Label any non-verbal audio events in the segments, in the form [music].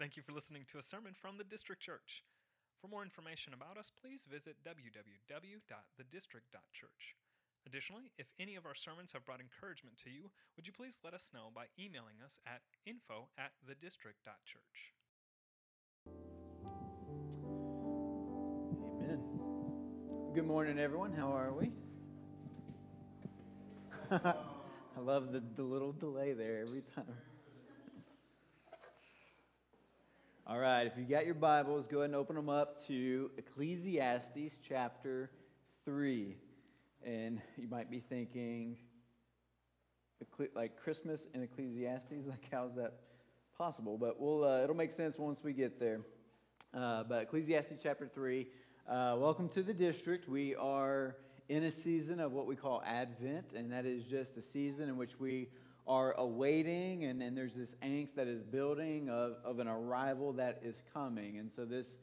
Thank you for listening to a sermon from the District Church. For more information about us, please visit www.thedistrict.church. Additionally, if any of our sermons have brought encouragement to you, would you please let us know by emailing us at info at thedistrict.church. Amen. Good morning, everyone. How are we? [laughs] I love the, the little delay there every time. All right, if you got your Bibles, go ahead and open them up to Ecclesiastes chapter 3. And you might be thinking, like Christmas and Ecclesiastes, like how's that possible? But we'll, uh, it'll make sense once we get there. Uh, but Ecclesiastes chapter 3, uh, welcome to the district. We are in a season of what we call Advent, and that is just a season in which we are awaiting, and, and there's this angst that is building of, of an arrival that is coming. And so, this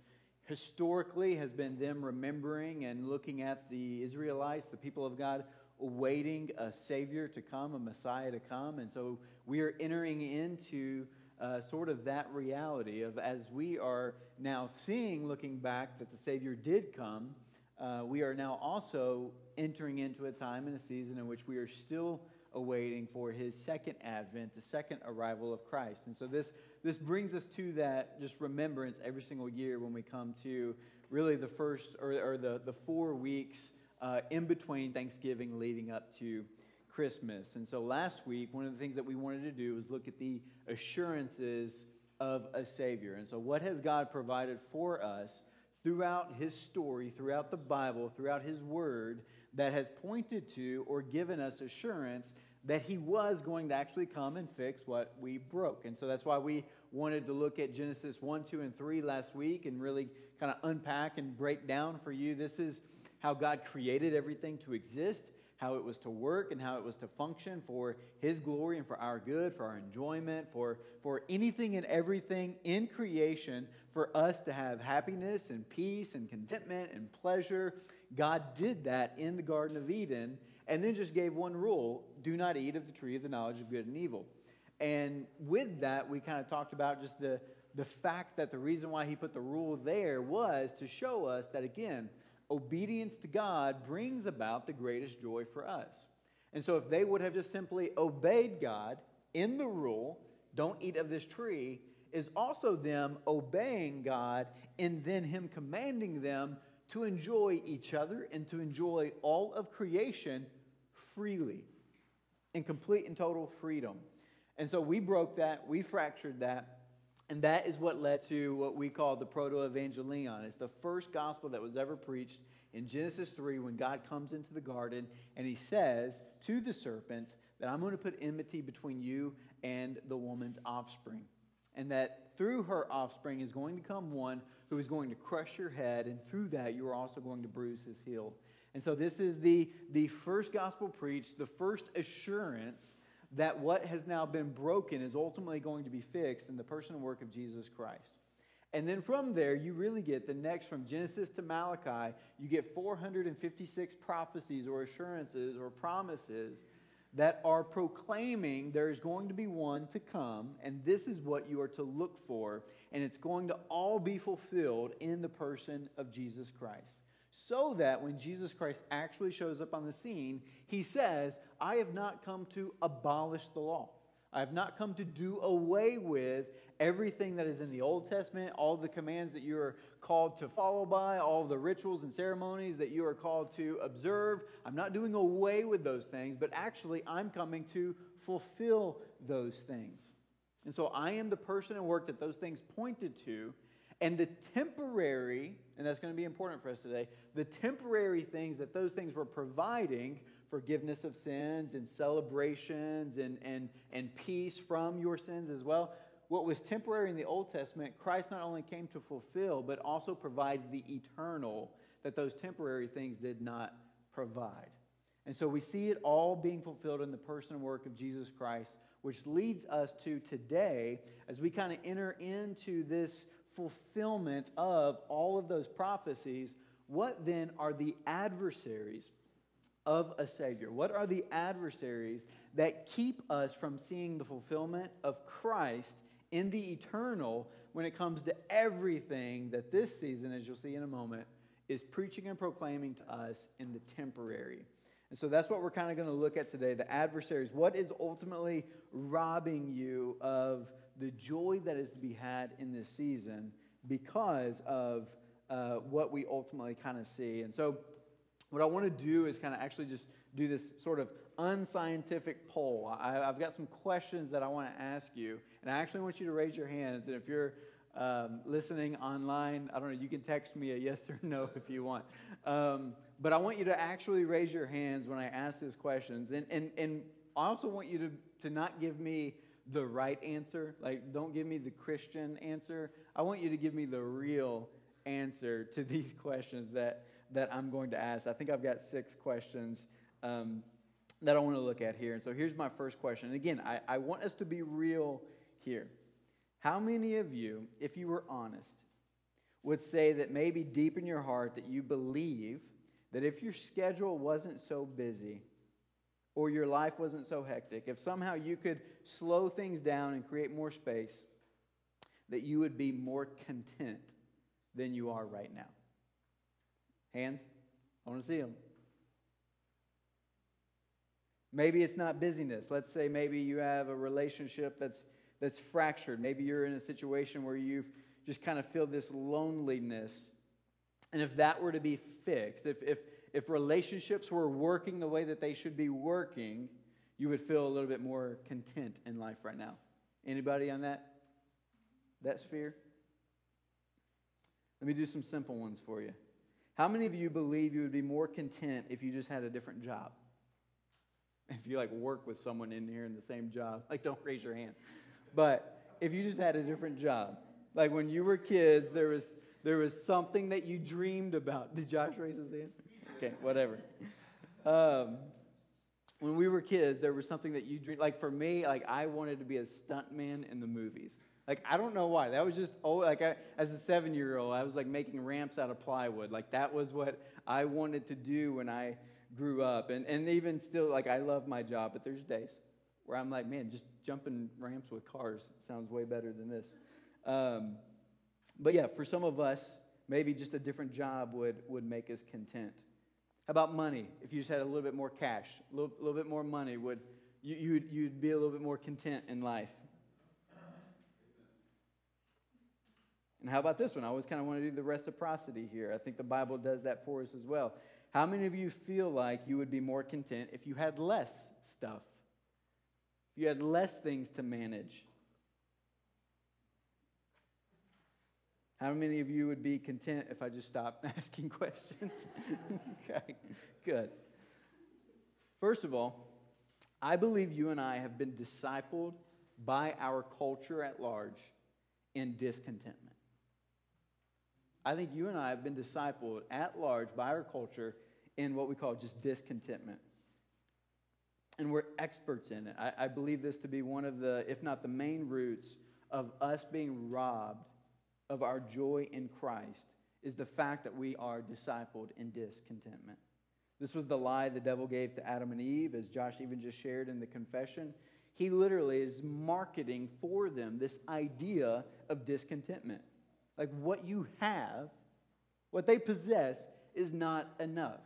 historically has been them remembering and looking at the Israelites, the people of God, awaiting a Savior to come, a Messiah to come. And so, we are entering into uh, sort of that reality of as we are now seeing, looking back, that the Savior did come. Uh, we are now also entering into a time and a season in which we are still awaiting for his second advent, the second arrival of Christ. And so this, this brings us to that just remembrance every single year when we come to really the first or, or the, the four weeks uh, in between Thanksgiving leading up to Christmas. And so last week, one of the things that we wanted to do was look at the assurances of a Savior. And so, what has God provided for us throughout his story, throughout the Bible, throughout his word, that has pointed to or given us assurance that he was going to actually come and fix what we broke. And so that's why we wanted to look at Genesis 1, 2, and 3 last week and really kind of unpack and break down for you. This is how God created everything to exist how it was to work and how it was to function for His glory and for our good, for our enjoyment, for, for anything and everything in creation, for us to have happiness and peace and contentment and pleasure. God did that in the Garden of Eden and then just gave one rule do not eat of the tree of the knowledge of good and evil. And with that, we kind of talked about just the, the fact that the reason why He put the rule there was to show us that, again, obedience to God brings about the greatest joy for us. And so, if they would have just simply obeyed God in the rule, don't eat of this tree, is also them obeying God and then Him commanding them to enjoy each other and to enjoy all of creation freely in complete and total freedom. And so we broke that, we fractured that, and that is what led to what we call the proto evangelion. It's the first gospel that was ever preached in Genesis 3 when God comes into the garden and he says to the serpent that I'm going to put enmity between you and the woman's offspring. And that through her offspring is going to come one who is going to crush your head, and through that you are also going to bruise his heel. And so, this is the, the first gospel preached, the first assurance that what has now been broken is ultimately going to be fixed in the person and work of Jesus Christ. And then from there, you really get the next, from Genesis to Malachi, you get 456 prophecies or assurances or promises that are proclaiming there is going to be one to come, and this is what you are to look for, and it's going to all be fulfilled in the person of Jesus Christ so that when Jesus Christ actually shows up on the scene, he says, I have not come to abolish the law. I have not come to do away with everything that is in the Old Testament, all the commands that you are called to follow by, all the rituals and ceremonies that you are called to observe. I'm not doing away with those things, but actually, I'm coming to fulfill those things. And so I am the person and work that those things pointed to, and the temporary, and that's going to be important for us today, the temporary things that those things were providing forgiveness of sins and celebrations and, and, and peace from your sins as well. What was temporary in the Old Testament, Christ not only came to fulfill, but also provides the eternal that those temporary things did not provide. And so we see it all being fulfilled in the person and work of Jesus Christ, which leads us to today as we kind of enter into this fulfillment of all of those prophecies, what then are the adversaries of a Savior? What are the adversaries that keep us from seeing the fulfillment of Christ in the eternal when it comes to everything that this season, as you'll see in a moment, is preaching and proclaiming to us in the temporary. And so that's what we're kind of going to look at today the adversaries. What is ultimately robbing you of the joy that is to be had in this season because of uh, what we ultimately kind of see? And so, what I want to do is kind of actually just do this sort of unscientific poll. I, have got some questions that I want to ask you, and I actually want you to raise your hands. And if you're um, listening online, I don't know, you can text me a yes or no [laughs] if you want. Um, but I want you to actually raise your hands when I ask these questions. And, and, and I also want you to, to not give me the right answer. Like, don't give me the Christian answer. I want you to give me the real answer to [laughs] these questions that, that I'm going to ask. I think I've got six questions um, that I want to look at here. And so here's my first question. And again, I, I want us to be real here. How many of you, if you were honest, would say that maybe deep in your heart that you believe that if your schedule wasn't so busy or your life wasn't so hectic, if somehow you could slow things down and create more space, that you would be more content than you are right now? Hands? I want to see them. Maybe it's not busyness. Let's say maybe you have a relationship that's, that's fractured. Maybe you're in a situation where you've just kind of feel this loneliness. And if that were to be fixed, if, if, if relationships were working the way that they should be working, you would feel a little bit more content in life right now. Anybody on that? That sphere? Let me do some simple ones for you. How many of you believe you would be more content if you just had a different job? If you like work with someone in here in the same job, like don't raise your hand. But if you just had a different job, like when you were kids, there was there was something that you dreamed about. [laughs] Did Josh raise his hand? Okay, whatever. Um, when we were kids, there was something that you dreamed. Like for me, like I wanted to be a stuntman in the movies. Like I don't know why. That was just oh, like I, as a seven year old, I was like making ramps out of plywood. Like that was what I wanted to do when I grew up. And, and even still, like, I love my job, but there's days where I'm like, man, just jumping ramps with cars sounds way better than this. Um, but yeah, for some of us, maybe just a different job would, would make us content. How about money? If you just had a little bit more cash, a little, little bit more money, would you, you'd, you'd be a little bit more content in life? And how about this one? I always kind of want to do the reciprocity here. I think the Bible does that for us as well. How many of you feel like you would be more content if you had less stuff? If you had less things to manage? How many of you would be content if I just stopped [laughs] asking questions? [laughs] okay, good. First of all, I believe you and I have been discipled by our culture at large in discontentment. I think you and I have been discipled at large by our culture in what we call just discontentment. And we're experts in it. I, I believe this to be one of the, if not the main roots of us being robbed of our joy in Christ, is the fact that we are discipled in discontentment. This was the lie the devil gave to Adam and Eve, as Josh even just shared in the confession. He literally is marketing for them this idea of discontentment. Like what you have, what they possess, is not enough.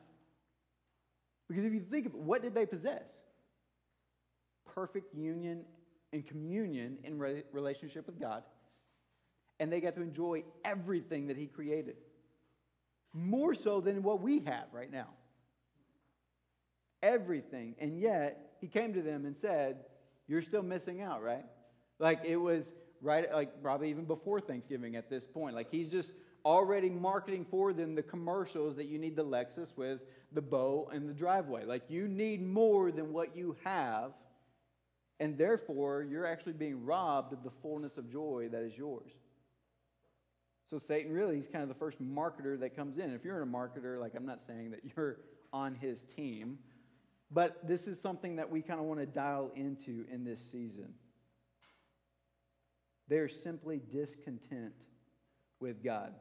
Because if you think of it, what did they possess? Perfect union and communion in re- relationship with God. And they got to enjoy everything that He created. More so than what we have right now. Everything. And yet, He came to them and said, You're still missing out, right? Like it was right, like probably even before Thanksgiving at this point. Like He's just already marketing for them the commercials that you need the Lexus with the bow and the driveway. Like you need more than what you have, and therefore you're actually being robbed of the fullness of joy that is yours. So Satan really, he's kind of the first marketer that comes in. If you're in a marketer, like I'm not saying that you're on his team, but this is something that we kind of want to dial into in this season. They're simply discontent with God.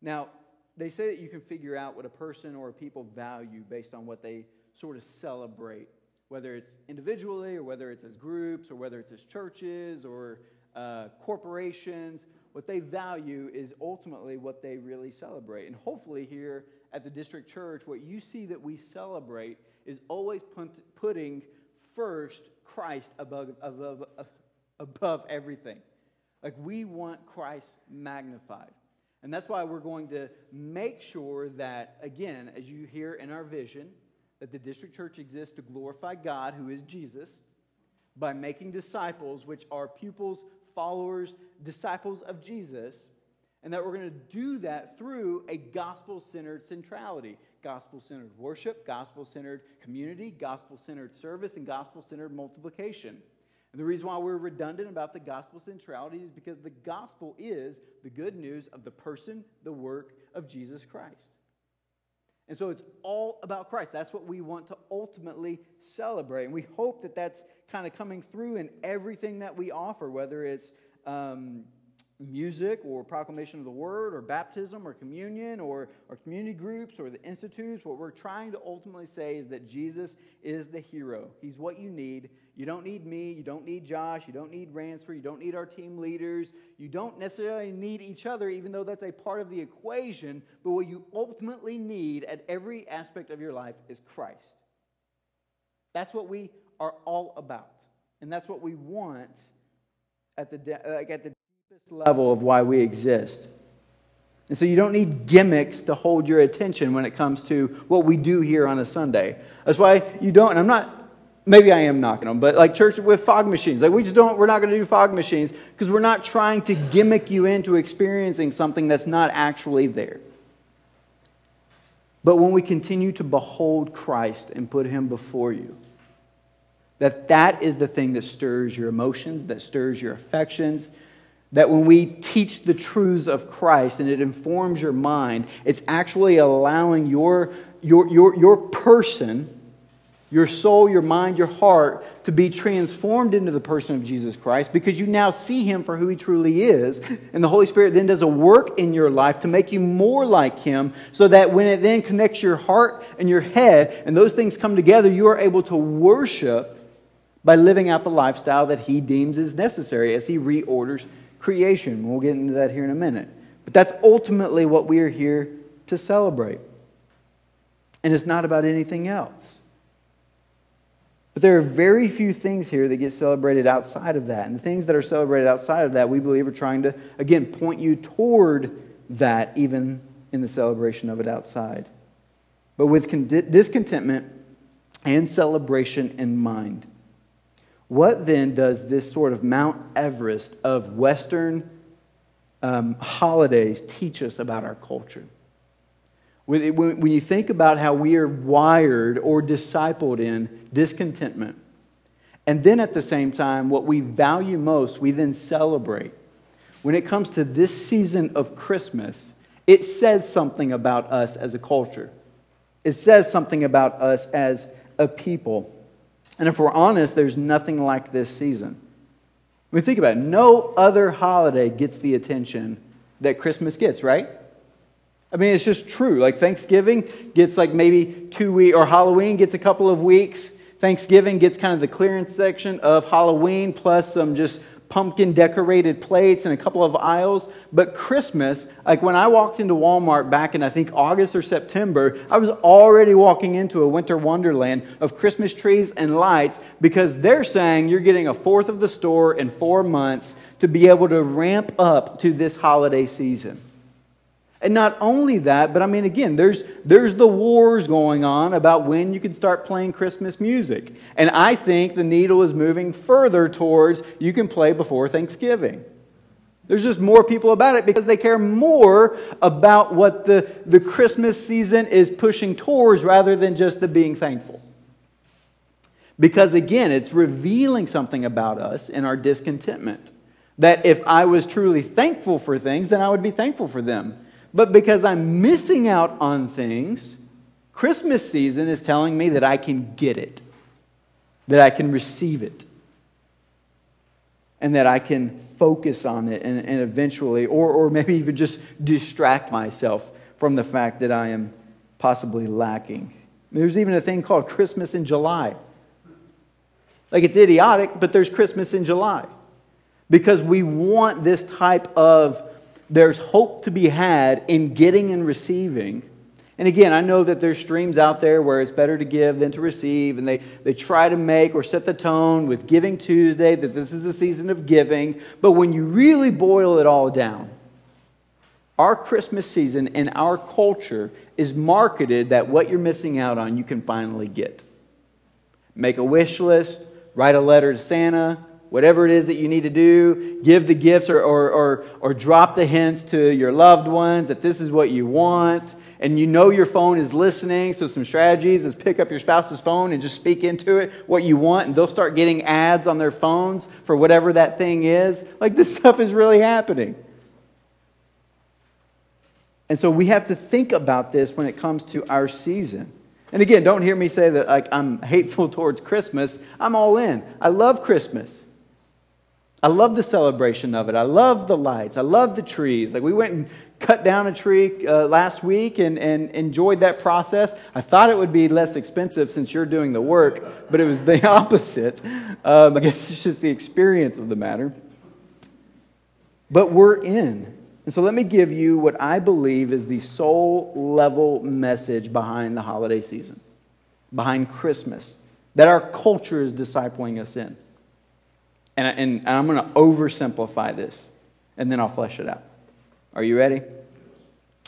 Now, they say that you can figure out what a person or a people value based on what they sort of celebrate, whether it's individually or whether it's as groups or whether it's as churches or uh, corporations, what they value is ultimately what they really celebrate. And hopefully, here at the district church, what you see that we celebrate is always putting first Christ above, above, above everything. Like we want Christ magnified. And that's why we're going to make sure that, again, as you hear in our vision, that the district church exists to glorify God, who is Jesus, by making disciples, which are pupils, followers, disciples of Jesus, and that we're going to do that through a gospel centered centrality gospel centered worship, gospel centered community, gospel centered service, and gospel centered multiplication. And the reason why we're redundant about the gospel centrality is because the gospel is the good news of the person, the work of Jesus Christ. And so it's all about Christ. That's what we want to ultimately celebrate. And we hope that that's kind of coming through in everything that we offer, whether it's um, music or proclamation of the word or baptism or communion or, or community groups or the institutes. What we're trying to ultimately say is that Jesus is the hero. He's what you need. You don't need me. You don't need Josh. You don't need Ransford. You don't need our team leaders. You don't necessarily need each other, even though that's a part of the equation. But what you ultimately need at every aspect of your life is Christ. That's what we are all about. And that's what we want at the, de- like at the deepest level of why we exist. And so you don't need gimmicks to hold your attention when it comes to what we do here on a Sunday. That's why you don't, and I'm not maybe I am knocking them, but like church with fog machines. Like we just don't, we're not going to do fog machines because we're not trying to gimmick you into experiencing something that's not actually there. But when we continue to behold Christ and put him before you, that that is the thing that stirs your emotions, that stirs your affections, that when we teach the truths of Christ and it informs your mind, it's actually allowing your, your, your, your person your soul, your mind, your heart to be transformed into the person of Jesus Christ because you now see him for who he truly is. And the Holy Spirit then does a work in your life to make you more like him so that when it then connects your heart and your head and those things come together, you are able to worship by living out the lifestyle that he deems is necessary as he reorders creation. We'll get into that here in a minute. But that's ultimately what we are here to celebrate. And it's not about anything else. But there are very few things here that get celebrated outside of that. And the things that are celebrated outside of that, we believe, are trying to, again, point you toward that, even in the celebration of it outside. But with discontentment and celebration in mind. What then does this sort of Mount Everest of Western um, holidays teach us about our culture? When you think about how we are wired or discipled in discontentment, and then at the same time, what we value most, we then celebrate. When it comes to this season of Christmas, it says something about us as a culture. It says something about us as a people. And if we're honest, there's nothing like this season. I mean, think about it. No other holiday gets the attention that Christmas gets, right? I mean, it's just true. Like Thanksgiving gets like maybe two weeks, or Halloween gets a couple of weeks. Thanksgiving gets kind of the clearance section of Halloween plus some just pumpkin decorated plates and a couple of aisles. But Christmas, like when I walked into Walmart back in I think August or September, I was already walking into a winter wonderland of Christmas trees and lights because they're saying you're getting a fourth of the store in four months to be able to ramp up to this holiday season. And not only that, but I mean, again, there's, there's the wars going on about when you can start playing Christmas music. And I think the needle is moving further towards you can play before Thanksgiving. There's just more people about it because they care more about what the, the Christmas season is pushing towards rather than just the being thankful. Because again, it's revealing something about us in our discontentment. That if I was truly thankful for things, then I would be thankful for them. But because I'm missing out on things, Christmas season is telling me that I can get it, that I can receive it, and that I can focus on it and, and eventually, or, or maybe even just distract myself from the fact that I am possibly lacking. There's even a thing called Christmas in July. Like it's idiotic, but there's Christmas in July. because we want this type of there's hope to be had in getting and receiving. And again, I know that there's streams out there where it's better to give than to receive, and they, they try to make or set the tone with Giving Tuesday that this is a season of giving. But when you really boil it all down, our Christmas season and our culture is marketed that what you're missing out on, you can finally get. Make a wish list, write a letter to Santa, whatever it is that you need to do, give the gifts or, or, or, or, drop the hints to your loved ones that this is what you want. And you know your phone is listening, so some strategies is pick up your spouse's phone and just speak into it what you want, and they'll start getting ads on their phones for whatever that thing is. Like this [laughs] stuff is really happening. And so we have to think about this when it comes to our season. And again, don't hear me say that like I'm hateful [laughs] towards Christmas. I'm all in. I love Christmas. I love the celebration of it. I love the lights. I love the trees. Like we went and cut down a tree uh, last week and, and enjoyed that process. I thought it would be less expensive since you're doing the work, but it was the [laughs] opposite. Um, I guess it's just the experience of the matter. But we're in. And so let me give you what I believe is the soul level message behind the holiday season, behind Christmas, that our culture is discipling us in. And, and I'm going to oversimplify this, and then I'll flesh it out. Are you ready?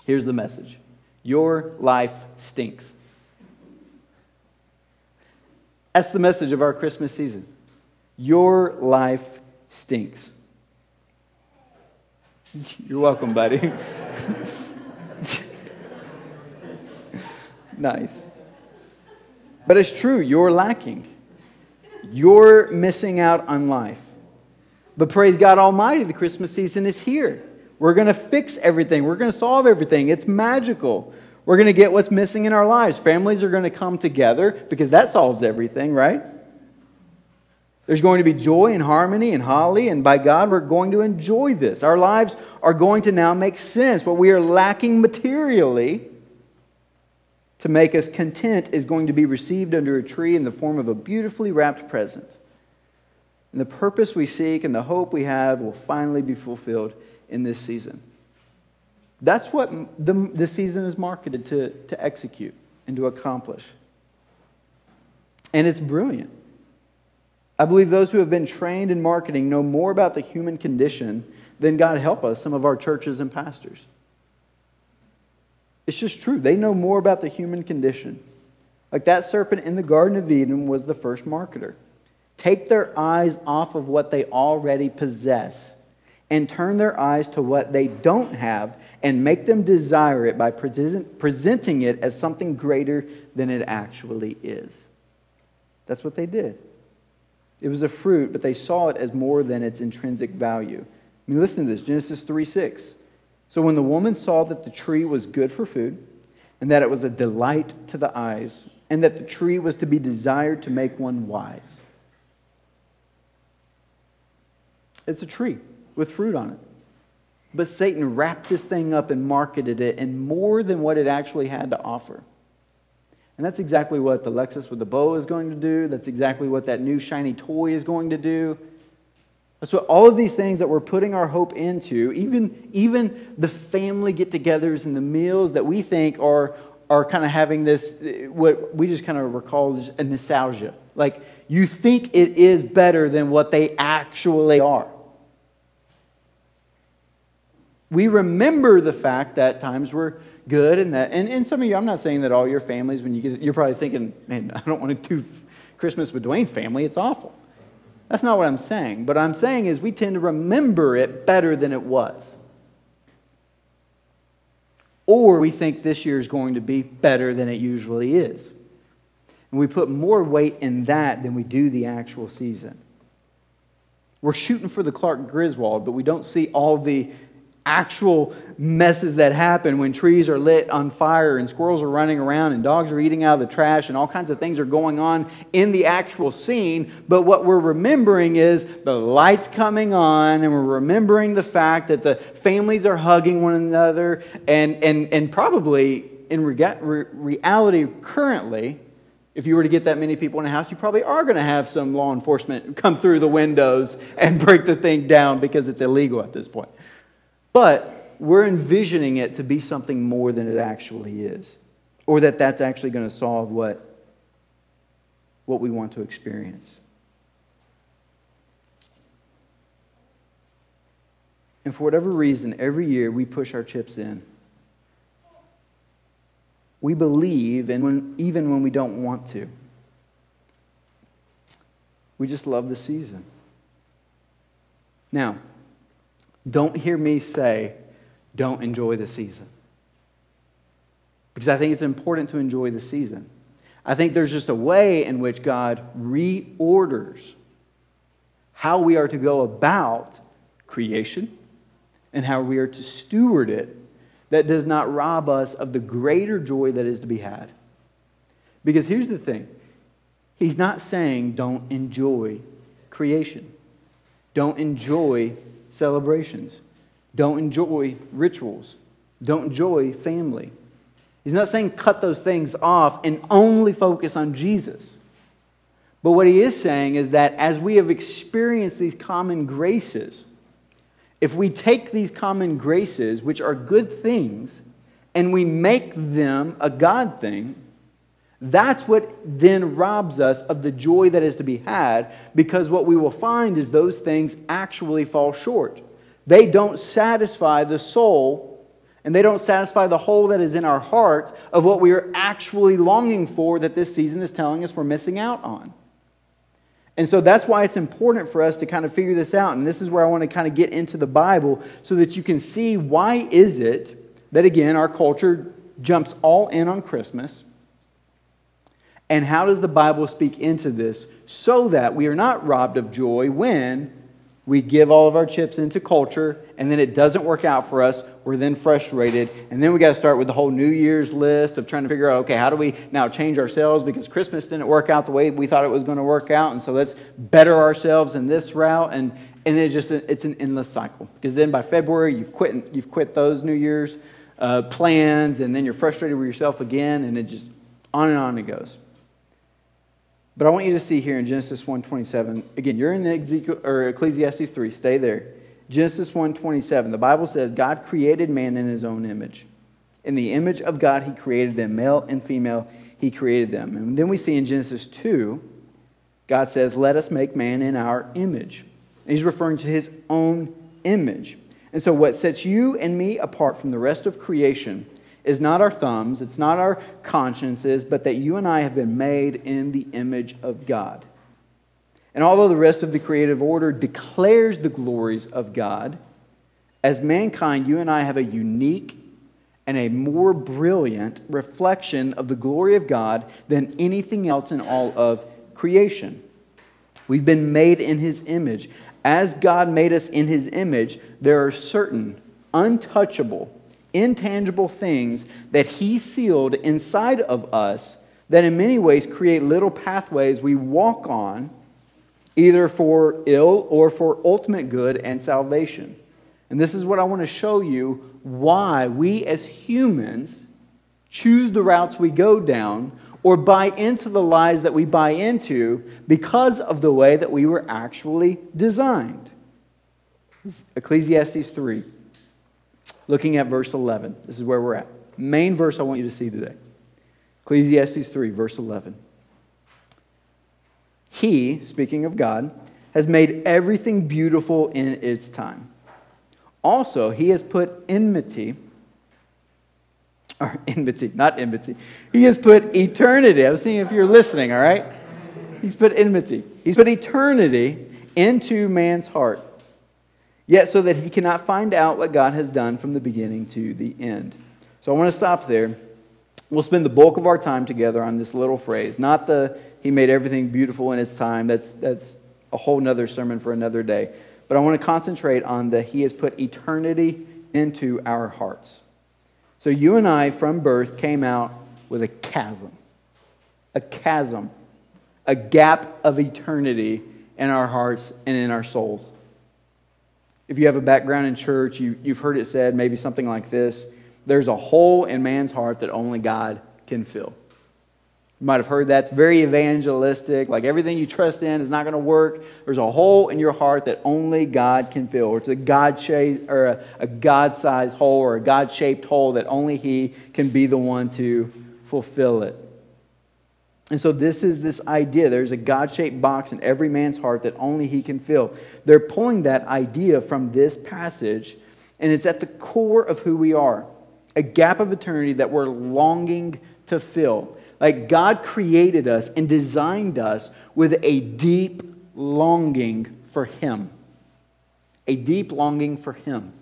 Here's the message Your life stinks. That's the message of our Christmas season. Your life stinks. [laughs] You're welcome, buddy. [laughs] nice. But it's true, you're lacking. You're missing out on life. But praise God Almighty, the Christmas season is here. We're going to fix everything, we're going to solve everything. It's magical. We're going to get what's missing in our lives. Families are going to come together because that solves everything, right? There's going to be joy and harmony and holly, and by God, we're going to enjoy this. Our lives are going to now make sense. What we are lacking materially to make us content is going to be received under a tree in the form of a beautifully wrapped present. And the purpose we seek and the hope we have will finally be fulfilled in this season. That's what the, the season is marketed to, to execute and to accomplish. And it's brilliant. I believe those who have been trained in marketing know more about the human condition than God help us, some of our churches and pastors. It's just true. They know more about the human condition. Like that serpent in the Garden of Eden was the first marketer. Take their eyes off of what they already possess and turn their eyes to what they don't have and make them desire it by present, presenting it as something greater than it actually is. That's what they did. It was a fruit, but they saw it as more than its intrinsic value. I mean, listen to this Genesis 3 6. So when the woman saw that the tree was good for food, and that it was a delight to the eyes, and that the tree was to be desired to make one wise. It's a tree with fruit on it. But Satan wrapped this thing up and marketed it in more than what it actually had to offer. And that's exactly what the Lexus with the bow is going to do. That's exactly what that new shiny toy is going to do. That's what all of these things that we're putting our hope into, even, even the family get togethers and the meals that we think are, are kind of having this, what we just kind of recall as a nostalgia. Like you think it is better than what they actually are. We remember the fact that times were good and that, and, and some of you, I'm not saying that all your families, when you get, you're probably thinking, man, I don't want to do Christmas with Dwayne's family. It's awful. That's not what I'm saying. But I'm saying is we tend to remember it better than it was. Or we think this year is going to be better than it usually is. And we put more weight in that than we do the actual season. We're shooting for the Clark Griswold, but we don't see all the actual messes that happen when trees are lit on fire and squirrels are running around and dogs are eating out of the trash and all kinds of things are going on in the actual scene. But what we're remembering is the lights coming on and we're remembering the fact that the families are hugging one another and, and, and probably in reality currently If you were to get that many people in a house, you probably are going to have some law enforcement come through the windows and break the thing down because it's illegal at this point. But we're envisioning it to be something more than it actually is, or that that's actually going to solve what, what we want to experience. And for whatever reason, every year we push our chips in. We believe, and when, even when we don't want to. We just love the season. Now, don't hear me say, don't enjoy the season. Because I think it's important to enjoy the season. I think there's just a way in which God reorders how we are to go about creation and how we are to steward it that does not rob us of the greater joy that is to be had. Because here's the thing He's not saying don't enjoy creation, don't enjoy celebrations, don't enjoy rituals, don't enjoy family. He's not saying cut those things off and only focus on Jesus. But what he is saying is that as we have experienced these common graces, if we take these common graces, which are good things, and we make them a God thing, that's what then robs us of the joy that is to be had because what we will find is those things actually fall short. They don't satisfy the soul and they don't satisfy the hole that is in our heart of what we are actually longing for that this season is telling us we're missing out on. And so that's why it's important for us to kind of figure this out. And this is where I want to kind of get into the Bible so that you can see why is it that again our culture jumps all in on Christmas? And how does the Bible speak into this? So that we are not robbed of joy when we give all of our chips into culture and then it doesn't work out for us we're then frustrated. And then we got to start with the whole new year's list of trying to figure out okay how do we now change ourselves? Because christmas didn't work out the way we thought it was going to work out and so let's better ourselves in this route. And and it just it's an endless cycle. Because then by february you've quit you've quit those new year's uh, plans and then you're frustrated with yourself again and it just on and on it goes but I want you to see here in Genesis 1:27. Again, you're in Ezekiel or Ecclesiastes 3. Stay there. Genesis 1:27. The Bible says God created man in his own image. In the image of God he created them, male and female he created them. And then we see in Genesis 2, God says, "Let us make man in our image." And he's referring to his own image. And so what sets you and me apart from the rest of creation is not our thumbs, it's not our consciences, but that you and I have been made in the image of God. And although the rest of the creative order declares the glories of God, as mankind, you and I have a unique and a more brilliant reflection of the glory of God than anything else in all of creation. We've been made in His image. As God made us in His image, there are certain untouchable intangible things that He sealed inside of us that in many ways create little pathways we walk on, either for ill or for ultimate good and salvation. And this is what I want to show you why we as humans choose the routes we go down or buy into the lies that we buy into because of the way that we were actually designed. Ecclesiastes 3 looking at verse 11. This is where we're at. Main verse I want you to see today Ecclesiastes 3, verse 11. He, speaking of God, has made everything beautiful in its time. Also, he has put enmity, or enmity, not enmity. He has put eternity. I'm seeing if you're listening, all right? He's put enmity. He's put eternity into man's heart yet so that he cannot find out what God has done from the beginning to the end. So I want to stop there. We'll spend the bulk of our time together on this little phrase, not the he made everything beautiful in its time. That's, that's a whole nother sermon for another day. But I want to concentrate on the he has put eternity into our hearts. So you and I from birth came out with a chasm, a chasm, a gap of eternity in our hearts and in our souls. If you have a background in church, you, you've heard it said maybe something like this there's a hole in man's heart that only God can fill. You might have heard that's very evangelistic, like everything you trust in is not going to work. There's a hole in your heart that only God can fill, or it's a God shaped or a, a God sized hole or a God shaped hole that only He can be the one to fulfill it. And so, this is this idea. There's a God shaped box in every man's heart that only He can fill. They're pulling that idea from this passage, and it's at the core of who we are a gap of eternity that we're longing to fill. Like God created us and designed us with a deep longing for Him. A deep longing for Him.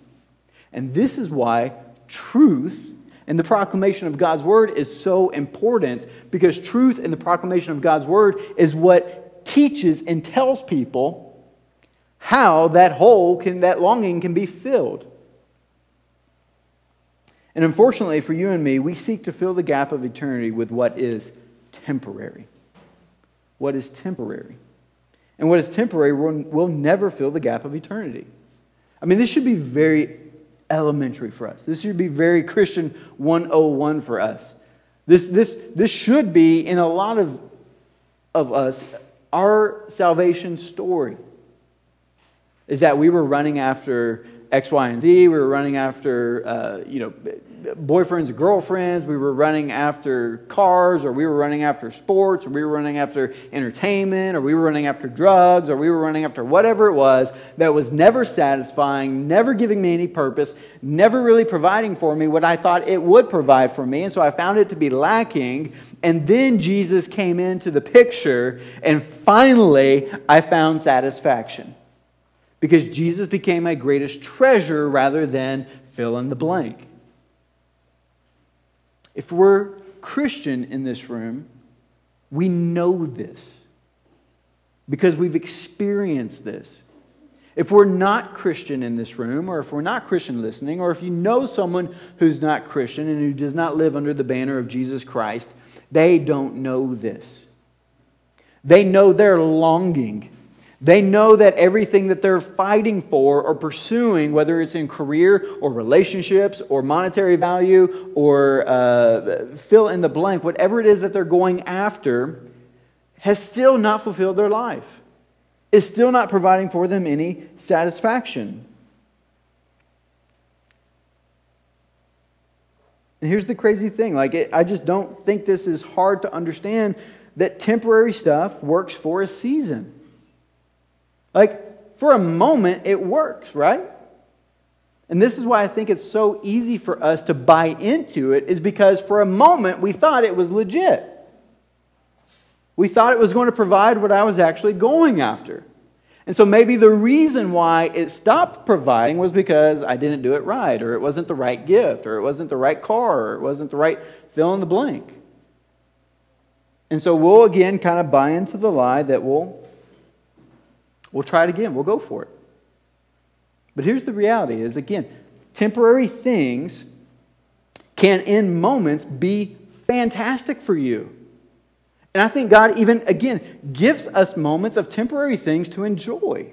And this is why truth and the proclamation of God's word is so important because truth and the proclamation of God's word is what teaches and tells people how that hole can, that longing can be filled. And unfortunately for you and me, we seek to fill the gap of eternity with what is temporary. What is temporary? And what is temporary will, will never fill the gap of eternity. I mean, this should be very elementary for us. This should be very Christian 101 for us. This, this, this should be, in a lot of, of us, our salvation story. Is that we were running after X, Y, and Z. We were running after, uh, you know, boyfriends or girlfriends. We were running after cars, or we were running after sports, or we were running after entertainment, or we were running after drugs, or we were running after whatever it was that was never satisfying, never giving me any purpose, never really providing for me what I thought it would provide for me. And so I found it to be lacking. And then Jesus came into the picture, and finally I found satisfaction because Jesus became my greatest treasure rather than fill in the blank. If we're Christian in this room, we know this because we've experienced this. If we're not Christian in this room, or if we're not Christian listening, or if you know someone who's not Christian and who does not live under the banner of Jesus Christ, they don't know this. They know they're longing they know that everything that they're fighting for or pursuing, whether it's in career or relationships or monetary value or uh, fill in the blank, whatever it is that they're going after, has still not fulfilled their life, is still not providing for them any satisfaction. And here's the crazy thing like, it, I just don't think this is hard to understand that temporary stuff works for a season. Like, for a moment, it works, right? And this is why I think it's so easy for us to buy into it, is because for a moment we thought it was legit. We thought it was going to provide what I was actually going after. And so maybe the reason why it stopped providing was because I didn't do it right, or it wasn't the right gift, or it wasn't the right car, or it wasn't the right fill in the blank. And so we'll again kind of buy into the lie that, well, We'll try it again. We'll go for it. But here's the reality is again, temporary things can in moments be fantastic for you. And I think God even again gives us moments of temporary things to enjoy.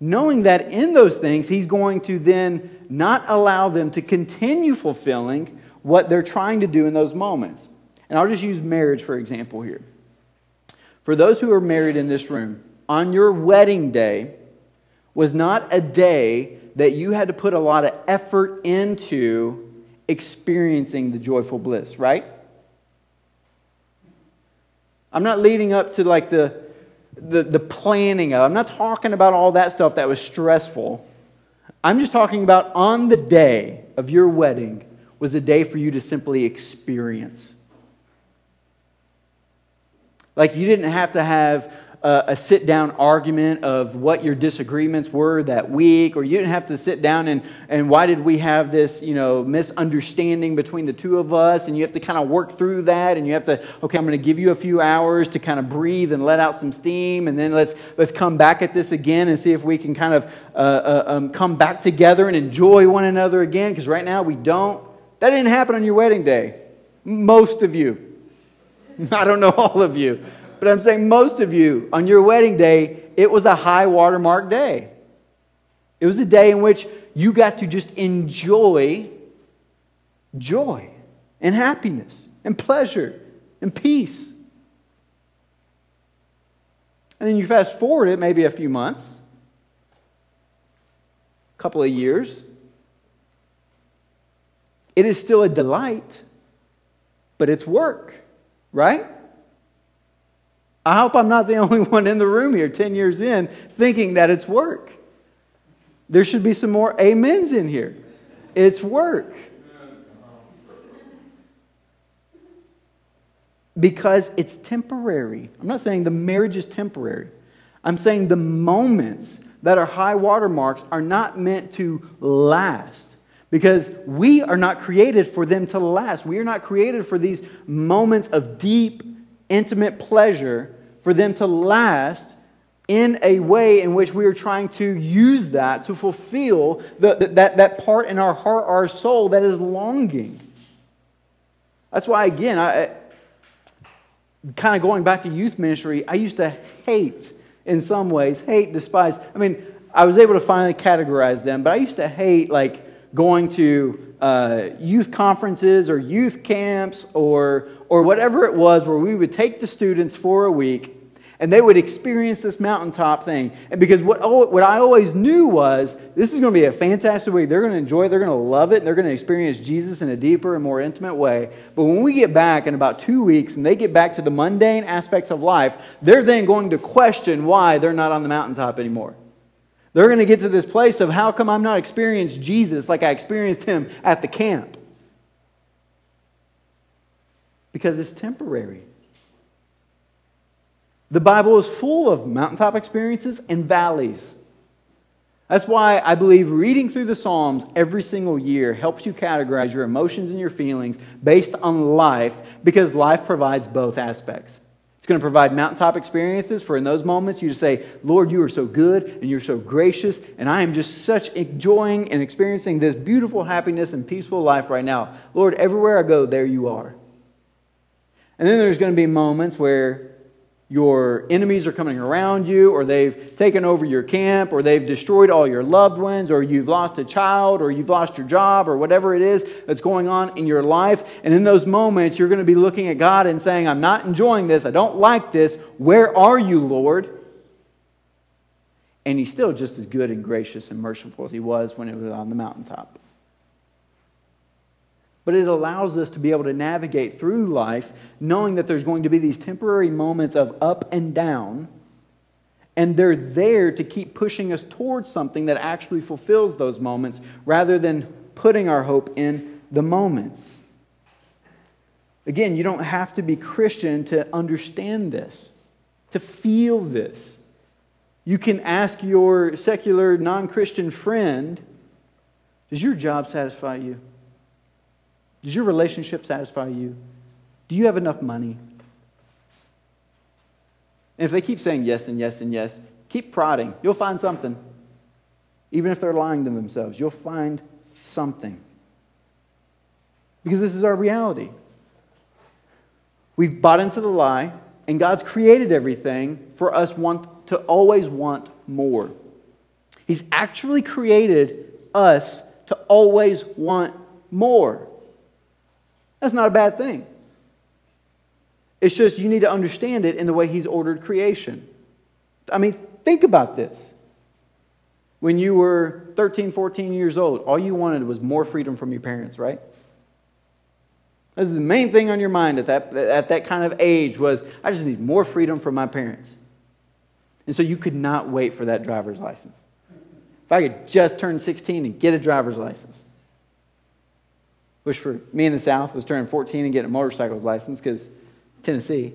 Knowing that in those things he's going to then not allow them to continue fulfilling what they're trying to do in those moments. And I'll just use marriage for example here. For those who are married in this room, on your wedding day was not a day that you had to put a lot of effort into experiencing the joyful bliss, right? I'm not leading up to like the, the, the planning of, I'm not talking about all that stuff that was stressful. I'm just talking about on the day of your wedding was a day for you to simply experience. Like you didn't have to have a, sit down argument of what your disagreements were that week, or you didn't have to sit down and, and why did we have this, you know, misunderstanding between the two of us, and you have to kind of work through that, and you have to, okay, I'm going to give you a few hours to kind of breathe and let out some steam, and then let's, let's come back at this again and see if we can kind of uh, uh, um, come back together and enjoy one another again, because right now we don't. That didn't happen on your wedding day. Most of you. [laughs] I don't know all of you. But I'm saying most of you, on your wedding day, it was a high watermark day. It was a day in which you got to just enjoy joy and happiness and pleasure and peace. And then you fast forward it maybe a few months, a couple of years. It is still a delight, but it's work, right? I hope I'm not the [laughs] only one in the room here 10 years in thinking that it's work. There should be some more amens in here. It's work. Because it's temporary. I'm not saying the marriage is temporary. I'm saying the moments that are high water marks are not meant to last. Because we are not created for them to last. We are not created for these moments of deep, intimate pleasure for them to last in a way in which we are trying to use that to fulfill the, that, that part in our heart, our soul that is longing. That's why, again, I, kind of going back to youth ministry, I used to hate, in some ways, hate, despise. I mean, I was able to finally categorize them, but I used to hate, like, going to uh, youth conferences or youth camps or, or whatever it was where we would take the students for a week and they would experience this mountaintop thing. And because what, oh, what I always knew was this is going to be a fantastic week. They're going to enjoy it, they're going to love it, and they're going to experience Jesus in a deeper and more intimate way. But when we get back in about two weeks and they get back to the mundane aspects of life, they're then going to question why they're not on the mountaintop anymore. They're going to get to this place of how come I'm not experiencing Jesus like I experienced him at the camp? Because it's temporary. The Bible is full of mountaintop experiences and valleys. That's why I believe reading through the Psalms every single year helps you categorize your emotions and your feelings based on life because life provides both aspects. It's going to provide mountaintop experiences for in those moments you just say, Lord, you are so good and you're so gracious, and I am just such enjoying and experiencing this beautiful happiness and peaceful life right now. Lord, everywhere I go, there you are. And then there's going to be moments where your enemies are coming around you, or they've taken over your camp, or they've destroyed all your loved ones, or you've lost a child, or you've lost your job, or whatever it is that's going on in your life. And in those moments, you're going to be looking at God and saying, I'm not enjoying this. I don't like this. Where are you, Lord? And He's still just as good and gracious and merciful as He was when it was on the mountaintop but it allows us to be able to navigate through life knowing that there's going to be these temporary moments of up and down, and they're there to keep pushing us towards something that actually fulfills those moments rather than putting our hope in the moments. Again, you don't have to be Christian to understand this, to feel this. You can ask your secular, non Christian friend Does your job satisfy you? Does your relationship satisfy you? Do you have enough money? And if they keep saying yes and yes and yes, keep prodding. You'll find something. Even if they're lying to themselves, you'll find something. Because this is our reality. We've bought into the lie, and God's created everything for us want to always want more. He's actually created us to always want more. That's not a bad thing. It's just you need to understand it in the way He's ordered creation. I mean, think about this. When you were 13, 14 years old, all you wanted was more freedom from your parents, right? This is the main thing on your mind at that, at that kind of age was, I just need more freedom from my parents. And so you could not wait for that driver's license. If I could just turn 16 and get a driver's license which for me in the South was turning 14 and getting a motorcycle's license because Tennessee.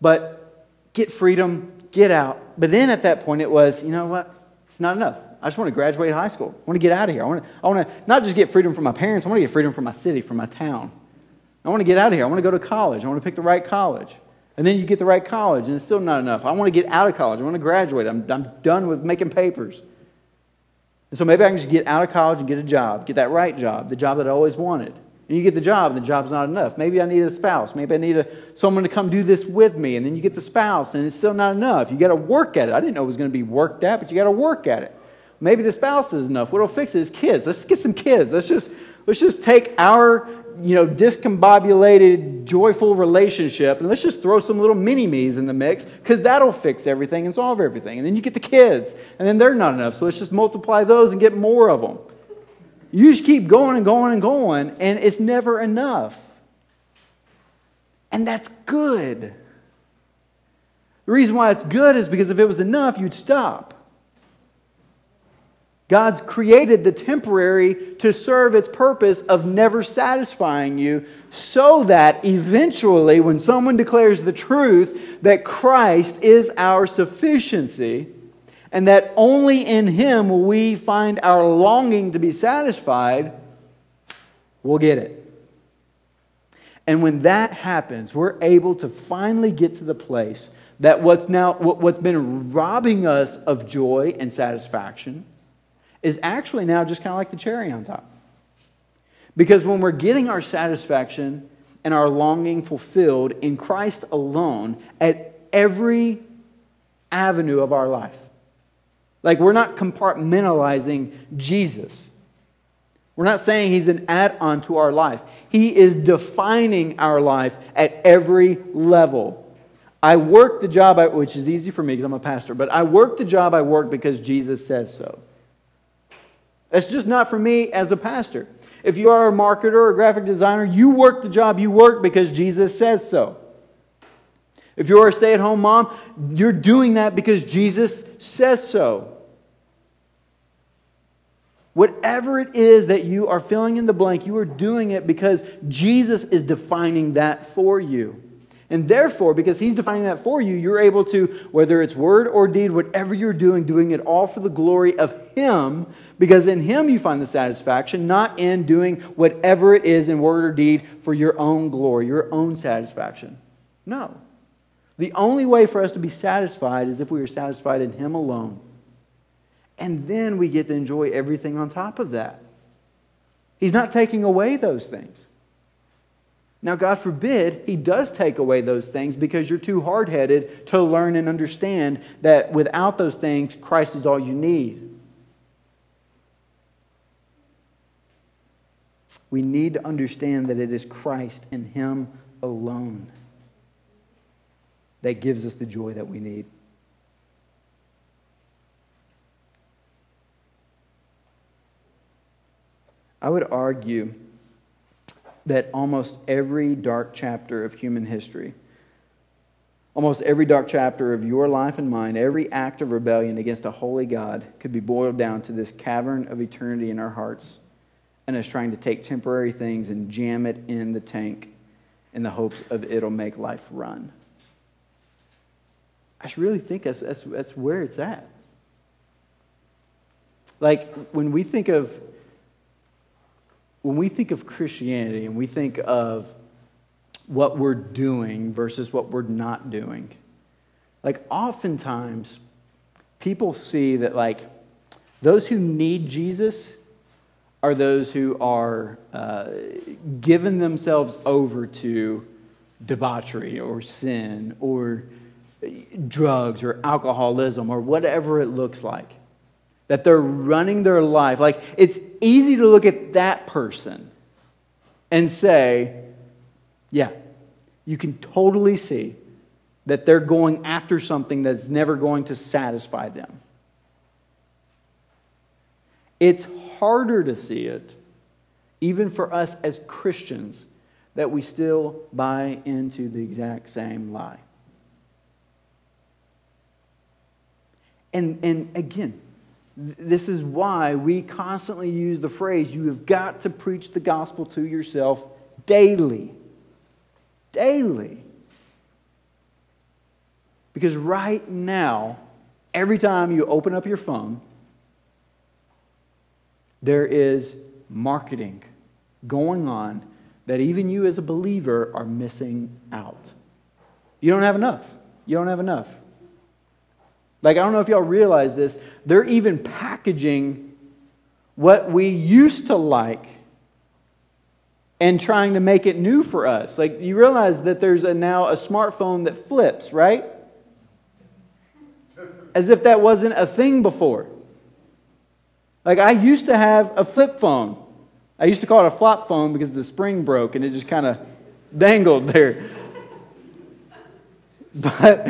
But get freedom, get out. But then at that point, it was, you know what? It's not enough. I just want to graduate high school. I want to get out of here. I want to, I want to not just get freedom from my parents, I want to get freedom from my city, from my town. I want to get out of here. I want to go to college. I want to pick the right college. And then you get the right college, and it's still not enough. I want to get out of college. I want to graduate. I'm, I'm done with making papers. And so maybe I can just get out of college and get a job, get that right job, the job that I always wanted. And you get the job, and the job's not enough. Maybe I need a spouse. Maybe I need a, someone to come do this with me. And then you get the spouse, and it's still not enough. You got to work at it. I didn't know it was going to be worked at, but you got to work at it. Maybe the spouse is enough. What'll fix it is kids. Let's get some kids. Let's just Let's just take our, you know, discombobulated, joyful relationship and let's just throw some little mini me's in the mix because that'll fix everything and solve everything. And then you get the kids, and then they're not enough. So let's just multiply those and get more of them. You just keep going and going and going, and it's never enough. And that's good. The reason why it's good is because if it was enough, you'd stop. God's created the temporary to serve its purpose of never satisfying you, so that eventually, when someone declares the truth that Christ is our sufficiency, and that only in Him will we find our longing to be satisfied, we'll get it. And when that happens, we're able to finally get to the place that what's now what's been robbing us of joy and satisfaction is actually now just kind of like the cherry on top. Because when we're getting our satisfaction and our longing fulfilled in Christ alone at every avenue of our life, like we're not compartmentalizing Jesus. We're not saying he's an add on to our life. He is defining our life at every level. I work the job, I, which is easy for me because I'm a pastor, but I work the job I work because Jesus says so. That's just not for me as a pastor. If you are a marketer or a graphic designer, you work the job you work because Jesus says so. If you're a stay at home mom, you're doing that because Jesus says so. Whatever it is that you are filling in the blank, you are doing it because Jesus is defining that for you. And therefore, because He's defining that for you, you're able to, whether it's word or deed, whatever you're doing, doing it all for the glory of Him, because in Him you find the satisfaction, not in doing whatever it is in word or deed for your own glory, your own satisfaction. No. The only way for us to be satisfied is if we are satisfied in Him alone. And then we get to enjoy everything on top of that. He's not taking away those things. Now, God forbid He does take away those things because you're too hard headed to learn and understand that without those things, Christ is all you need. We need to understand that it is Christ and Him alone that gives us the joy that we need. I would argue that almost every dark chapter of human history, almost every dark chapter of your life and mine, every act of rebellion against a holy God could be boiled down to this cavern of eternity in our hearts and us trying to take temporary things and jam it in the tank in the hopes of it'll make life run. I really think that's, that's, that's where it's at. Like, when we think of when we think of Christianity and we think of what we're doing versus what we're not doing, like oftentimes people see that like those who need Jesus are those who are uh, given themselves over to debauchery or sin or drugs or alcoholism or whatever it looks like that they're running their life. Like, it's easy to look at that person and say, yeah, you can totally see that they're going after something that's never going to satisfy them. It's harder to see it, even for us as Christians, that we still buy into the exact same lie. And, and again, this is why we constantly use the phrase you have got to preach the gospel to yourself daily. Daily. Because right now, every time you open up your phone, there is marketing going on that even you as a believer are missing out. You don't have enough. You don't have enough. Like, I don't know if y'all realize this, they're even packaging what we used to like and trying to make it new for us. Like, you realize that there's a, now a smartphone that flips, right? As if that wasn't a thing before. Like, I used to have a flip phone. I used to call it a flop phone because the spring broke and it just kind of dangled there. [laughs] But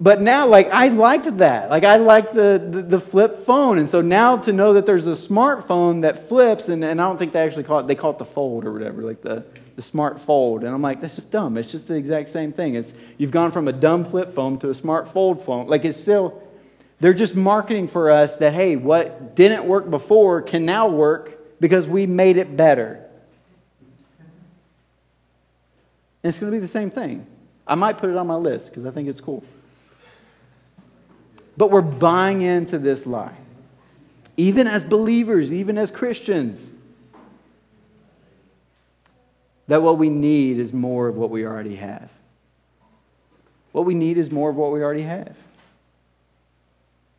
but now like i liked that. Like i liked the, the, the, flip phone. And so now to know that there's a smartphone that flips and, and i don't think they actually call it they call it the fold or whatever like the, the smart fold. And i'm like this is dumb. It's just the exact same thing. It's you've gone from a dumb flip phone to a smart fold phone. Like it's still they're just marketing for us that hey what didn't work before can now work because we made it better. And it's going to be the same thing. I might put it on my list because i think it's cool but we're buying into this lie. Even as believers, even as Christians, that what we need is more of what we already have. What we need is more of what we already have.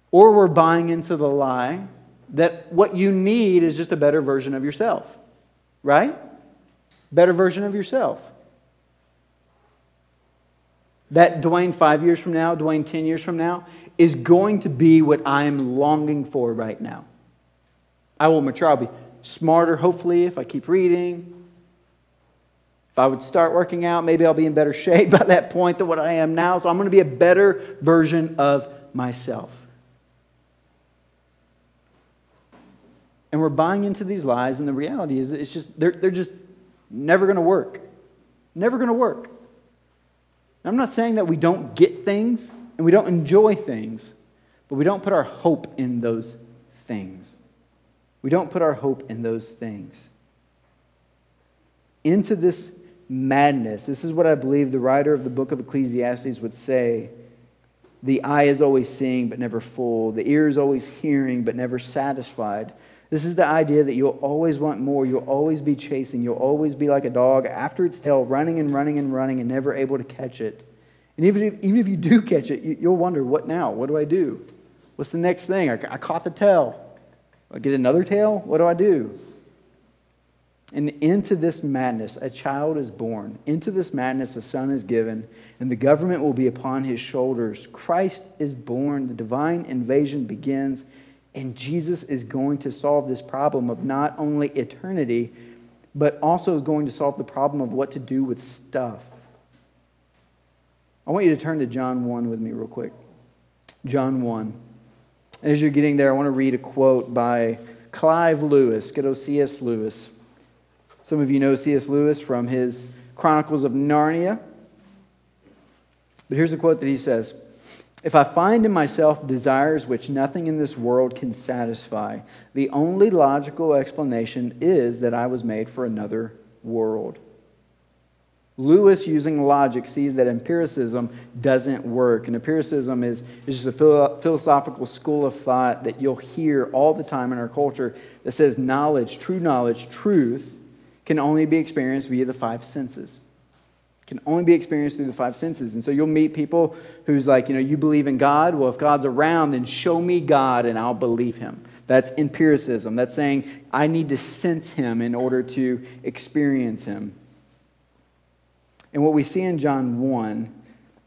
Or we're buying into the lie that what you need is just a better version of yourself, right? Better version of yourself. That Dwayne five years from now, Dwayne 10 years from now, is going to be what I am longing for right now. I will mature. I'll be smarter, hopefully, if I keep reading. If I would start working out, maybe I'll be in better [laughs] shape by that point than what I am now. So I'm going to be a better version of myself. And we're buying into these lies, and the reality is it's just, they're, they're just never going to work. Never going to work. I'm not saying that we don't get things and we don't enjoy things, but we don't put our hope in those things. We don't put our hope in those things. Into this madness, this is what I believe the writer of the book of Ecclesiastes would say. The eye is always seeing, but never full. The ear is always hearing, but never satisfied. This is the idea that you'll always want more. You'll always be chasing. You'll always be like a dog after its tail, running and running and running and never able to catch it. And even if, even if you do catch it, you, will wonder, what now? What do I do? What's the next thing? I, I caught the tail. I get another tail? What do I do? And into this madness, a child is born. Into this madness, a son is given, and the government will be upon his shoulders. Christ is born. The divine invasion begins, and Jesus is going to solve this problem of not only eternity, but also is going to solve the problem of what to do with stuff. I want you to turn to John 1 with me, real quick. John 1. As you're getting there, I want to read a quote by Clive Lewis, good C.S. Lewis. Some of you know C.S. Lewis from his Chronicles of Narnia. But here's a quote that he says If I find in myself desires which nothing in this world can satisfy, the only logical explanation is that I was made for another world. Lewis, using logic, sees that empiricism doesn't work. And empiricism is, is just a philosophical school of thought that you'll hear all the time in our culture that says knowledge, true knowledge, truth, can only be experienced via the five senses. Can only be experienced through the five senses. And so you'll meet people who's like, you know, you believe in God. Well, if God's around, then show me God and I'll believe him. That's empiricism. That's saying I need to sense him in order to experience him. And what we see in John 1,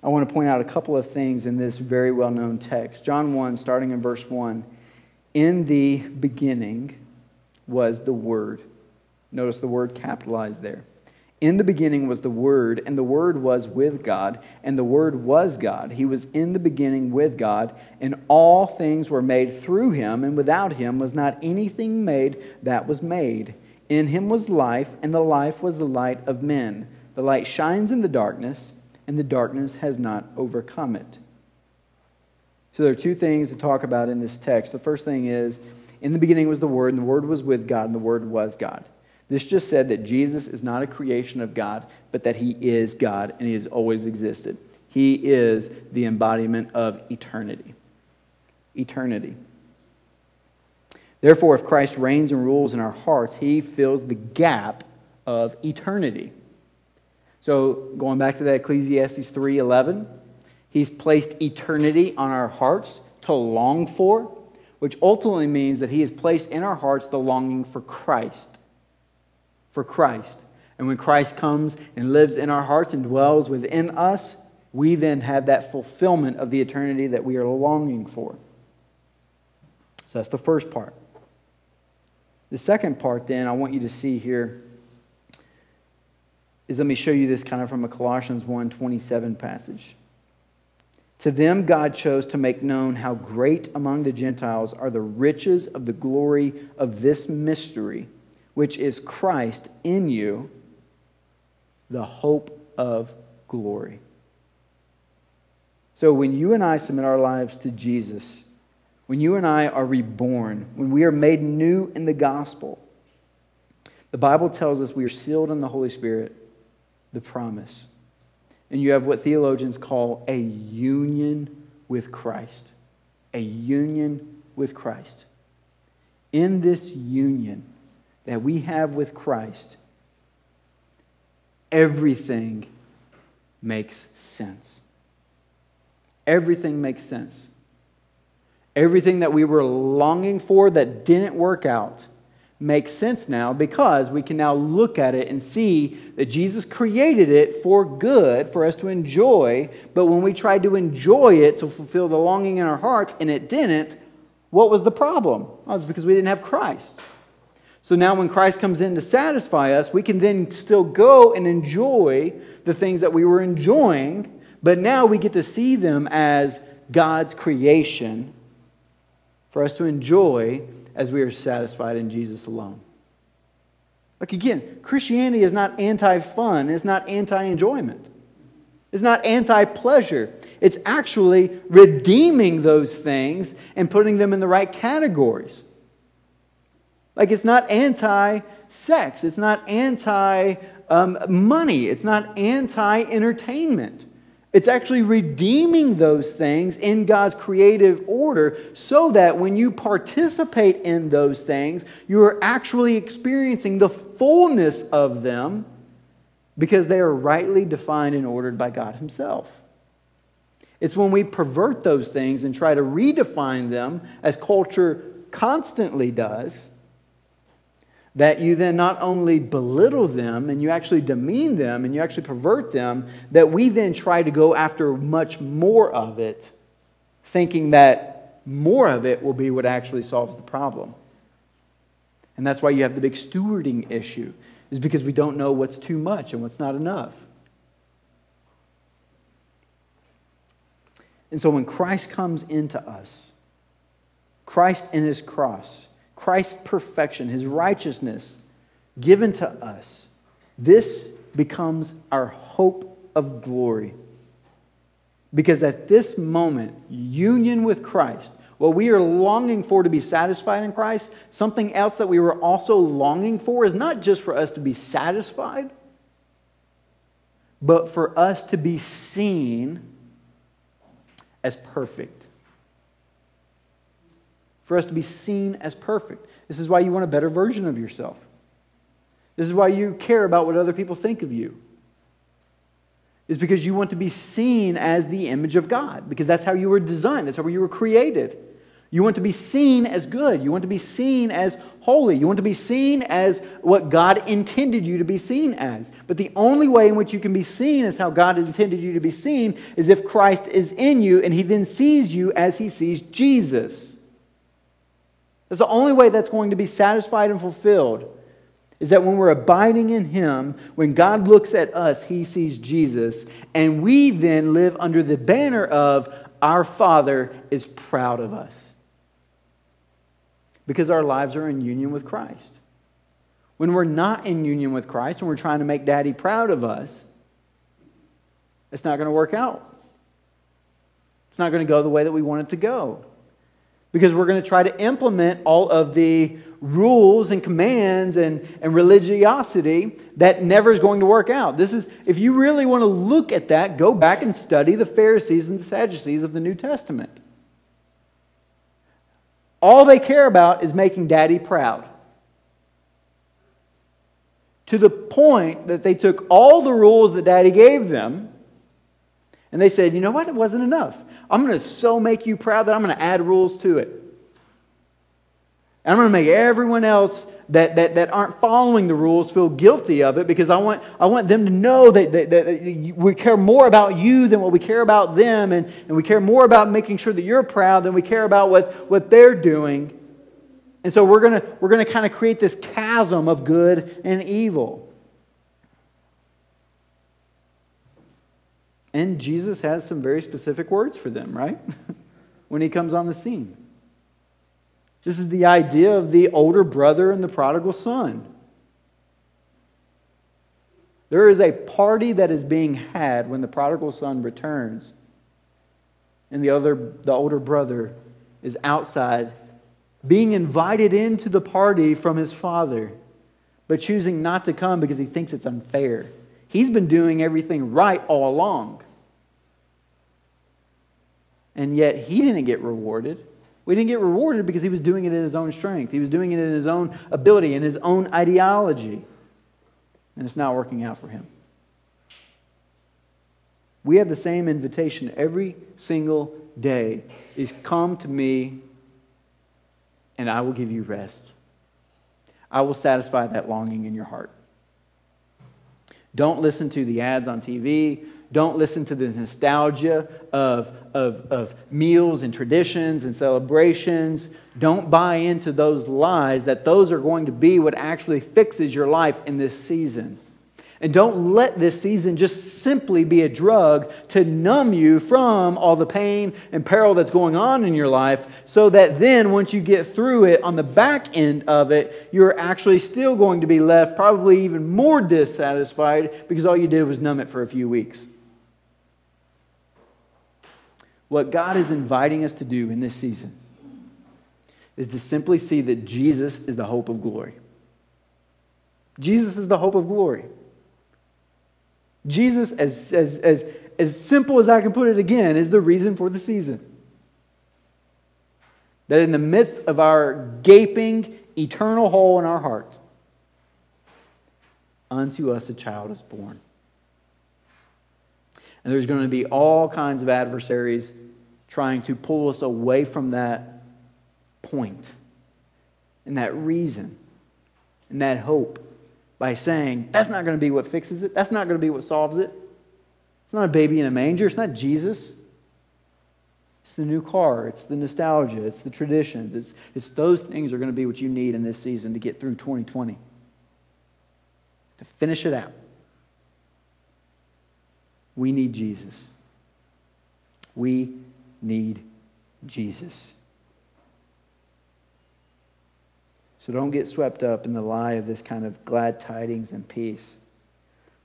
I want to point out a couple of things in this very well known text. John 1, starting in verse 1, in the beginning was the Word. Notice the word capitalized there. In the beginning was the Word, and the Word was with God, and the Word was God. He was in the beginning with God, and all things were made through him, and without him was not anything made that was made. In him was life, and the life was the light of men. The light shines in the darkness, and the darkness has not overcome it. So there are two things to talk about in this text. The first thing is in the beginning was the Word, and the Word was with God, and the Word was God. This just said that Jesus is not a creation of God, but that he is God, and he has always existed. He is the embodiment of eternity. Eternity. Therefore, if Christ reigns and rules in our hearts, he fills the gap of eternity. So going back to that Ecclesiastes 3:11, he's placed eternity on our hearts to long for, which ultimately means that he has placed in our hearts the longing for Christ. For Christ. And when Christ comes and lives in our hearts and dwells within us, we then have that fulfillment of the eternity that we are longing for. So that's the first part. The second part, then, I want you to see here is let me show you this kind of from a Colossians 1 27 passage. To them, God chose to make known how great among the Gentiles are the riches of the glory of this mystery, which is Christ in you, the hope of glory. So when you and I submit our lives to Jesus, when you and I are reborn, when we are made new in the gospel, the Bible tells us we are sealed in the Holy Spirit, the promise. And you have what theologians call a union with Christ. A union with Christ. In this union that we have with Christ, everything makes sense. Everything makes sense. Everything that we were longing for that didn't work out makes sense now because we can now look at it and see that Jesus created it for good, for us to enjoy. But when we tried to enjoy it to fulfill the longing in our hearts and it didn't, what was the problem? Well, it's because we didn't have Christ. So now when Christ comes in to satisfy us, we can then still go and enjoy the things that we were enjoying, but now we get to see them as God's creation for us to enjoy as we are satisfied in Jesus alone. Like again, Christianity is not anti fun, it's not anti enjoyment, it's not anti pleasure. It's actually redeeming those things and putting them in the right categories. Like it's not anti sex, it's not anti um, money, it's not anti entertainment. It's actually redeeming those things in God's creative order so that when you participate in those things, you are actually experiencing the fullness of them because they are rightly defined and ordered by God Himself. It's when we pervert those things and try to redefine them, as culture constantly does, that you then not only belittle them and you actually demean them and you actually pervert them, that we then try to go after much more of it, thinking that more of it will be what actually solves the problem. And that's why you have the big stewarding issue, is because we don't know what's too much and what's not enough. And so when Christ comes into us, Christ in his cross, Christ's perfection, his righteousness given to us, this becomes our hope of glory. Because at this moment, union with Christ, what we are longing for to be satisfied in Christ, something else that we were also longing for is not just for us to be satisfied, but for us to be seen as perfect for us to be seen as perfect. This is why you want a better version of yourself. This is why you care about what other people think of you. Is because you want to be seen as the image of God, because that's how you were designed, that's how you were created. You want to be seen as good. You want to be seen as holy. You want to be seen as what God intended you to be seen as. But the only way in which you can be seen as how God intended you to be seen is if Christ is in you and he then sees you as he sees Jesus. That's the only way that's going to be satisfied and fulfilled is that when we're abiding in Him, when God looks at us, He sees Jesus, and we then live under the banner of our Father is proud of us. Because our lives are in union with Christ. When we're not in union with Christ and we're trying to make Daddy proud of us, it's not going to work out. It's not going to go the way that we want it to go because we're going to try to implement all of the rules and commands and, and religiosity that never is going to work out. This is, if you really want to look at that, go back and study the Pharisees and the Sadducees of the New Testament. All they care about is making daddy proud. To the point that they took all the rules that daddy gave them and they said, you know what? It wasn't enough. I'm going to so make you proud that I'm going to add rules to it. And I'm going to make everyone else that, that, that aren't following the rules feel guilty of it because I want, I want them to know that, that, that we care more about you than what we care about them, and, and we care more about making sure that you're proud than we care about what, what they're doing. And so we're going to we're going to kind of create this chasm of good and evil. And Jesus has some very specific words for them, right? [laughs] when he comes on the scene. This is the idea of the older brother and the prodigal son. There is a party that is being had when the prodigal son returns, and the, other, the older brother is outside being invited into the party from his father, but choosing not to come because he thinks it's unfair. He's been doing everything right all along. And yet he didn't get rewarded. We didn't get rewarded because he was doing it in his own strength. He was doing it in his own ability, in his own ideology. And it's not working out for him. We have the same invitation every single day is come to me and I will give you rest. I will satisfy that longing in your heart. Don't listen to the ads on TV. Don't listen to the nostalgia of, of, of meals and traditions and celebrations. Don't buy into those lies that those are going to be what actually fixes your life in this season. And don't let this season just simply be a drug to numb you from all the pain and peril that's going on in your life, so that then once you get through it, on the back end of it, you're actually still going to be left probably even more dissatisfied because all you did was numb it for a few weeks. What God is inviting us to do in this season is to simply see that Jesus is the hope of glory. Jesus is the hope of glory. Jesus, as, as, as, as simple as I can put it again, is the reason for the season. That in the midst of our gaping, eternal hole in our hearts, unto us a child is born. And there's going to be all kinds of adversaries trying to pull us away from that point and that reason and that hope by saying, that's not going to be what fixes it. That's not going to be what solves it. It's not a baby in a manger. It's not Jesus. It's the new car. It's the nostalgia. It's the traditions. It's, it's those things are going to be what you need in this season to get through 2020, to finish it out. We need Jesus. We need Jesus. So don't get swept up in the lie of this kind of glad tidings and peace.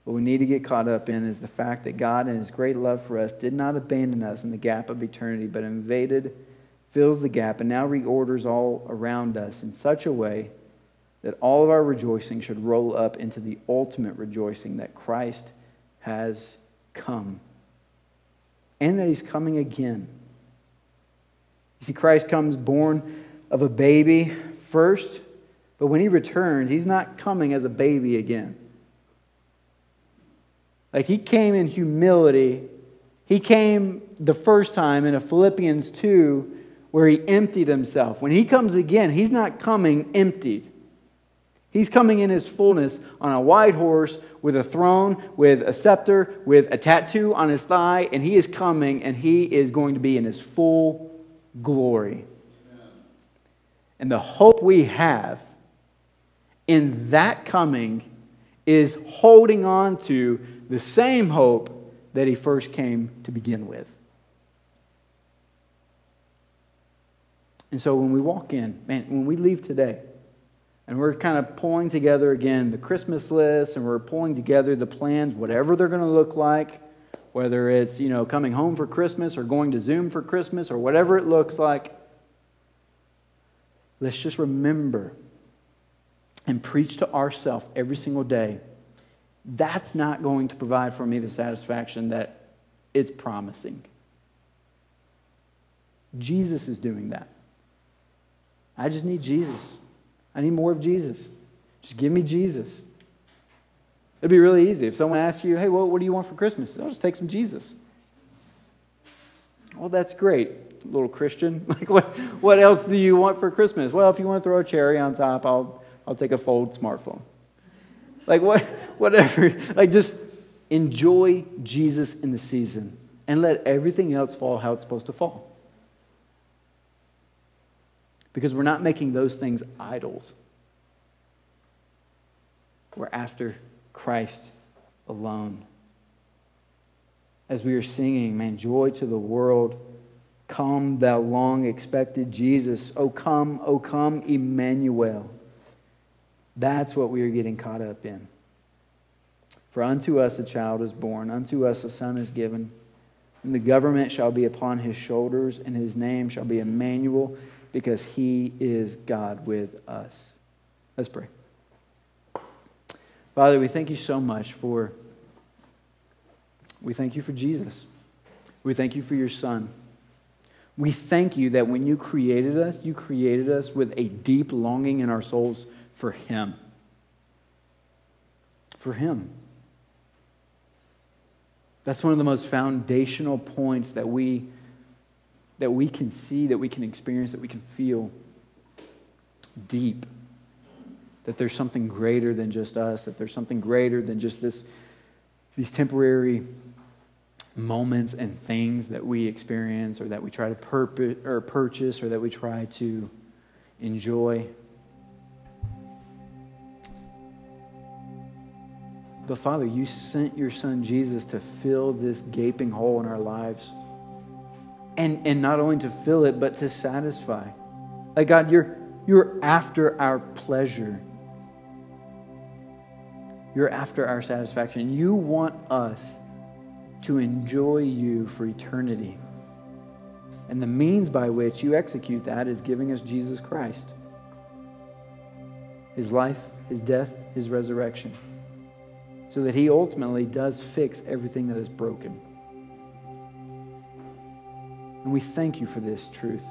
What we need to get caught up in is the fact that God, in His great love for us, did not abandon us in the gap of eternity, but invaded, fills the gap, and now reorders all around us in such a way that all of our rejoicing should roll up into the ultimate rejoicing that Christ has come and that He's coming again. You see, Christ comes born of a baby first, but when he returns, he's not coming as a baby again. Like he came in humility. He came the first time in a Philippians 2 where he emptied himself. When he comes again, he's not coming emptied. He's coming in his fullness on a white horse with a throne, with a scepter, with a tattoo on his thigh, and he is coming and he is going to be in his full glory. And the hope we have in that coming is holding on to the same hope that he first came to begin with. And so when we walk in, man, when we leave today, and we're kind of pulling together again the Christmas list, and we're pulling together the plans, whatever they're going to look like, whether it's, you know, coming home for Christmas or going to Zoom for Christmas or whatever it looks like, let's just remember and preach to ourselves every single day that's not going to provide for me the satisfaction that it's promising. Jesus is doing that. I just need Jesus. I need more of Jesus. Just give me Jesus. It'd be really easy if someone asks you, hey, well, what do you want for Christmas? I'll just take some Jesus. Well, that's great, little Christian. [laughs] Like, what, what else do you want for Christmas? Well, if you want to throw a cherry on top, I'll, I'll take a fold smartphone. Like, what, whatever. Like, just enjoy Jesus in the season and let everything else fall how it's supposed to fall. because we're not making those things idols. We're after Christ alone. As we are singing, man, joy to the world. Come, thou long expected Jesus. Oh, come, oh, come, Emmanuel. That's what we are getting caught up in. For unto us a child is born, unto us a son is given, and the government shall be upon his shoulders, and his name shall be Emmanuel, because he is God with us. Let's pray. Father, we thank you so much for we thank you for Jesus. We thank you for your son. We thank you that when you created us, you created us with a deep longing in our souls for him. For him. That's one of the most foundational points that we that we can see, that we can experience, that we can feel deep. That there's something greater than just us, that there's something greater than just this, these temporary moments and things that we experience or that we try to purpose, or purchase or that we try to enjoy. But Father, you sent your son Jesus to fill this gaping hole in our lives. And, and not only to fill it, but to satisfy. Like, God, you're, you're after our pleasure. You're after our satisfaction. You want us to enjoy you for eternity. And the means by which you execute that is giving us Jesus Christ his life, his death, his resurrection, so that he ultimately does fix everything that is broken. And we thank you for this truth.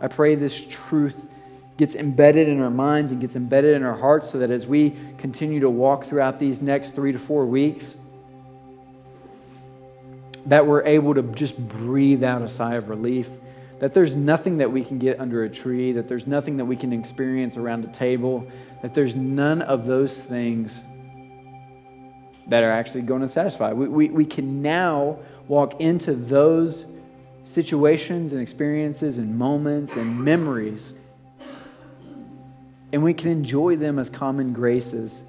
I pray this truth gets embedded in our minds and gets embedded in our hearts so that as we continue to walk throughout these next three to four weeks, that we're able to just breathe out a sigh of relief. That there's nothing that we can get under a tree, that there's nothing that we can experience around a table, that there's none of those things that are actually going to satisfy. We, we, we can now walk into those situations and experiences and moments and memories, and we can enjoy them as common graces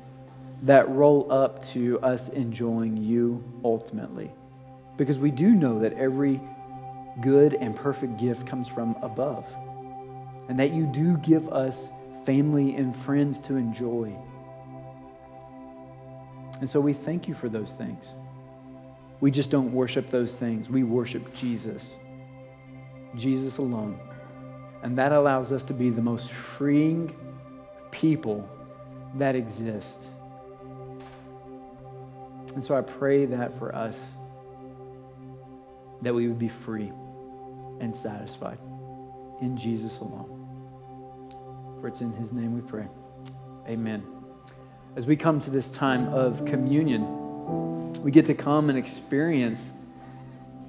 that roll up to us enjoying you ultimately. Because we do know that every good and perfect gift comes from above. And that you do give us family and friends to enjoy. And so we thank you for those things. We just don't worship those things, we worship Jesus. Jesus alone. And that allows us to be the most freeing people that exist. And so I pray that for us that we would be free and satisfied in Jesus alone. For it's in his name we pray. Amen. As we come to this time of communion, we get to come and experience,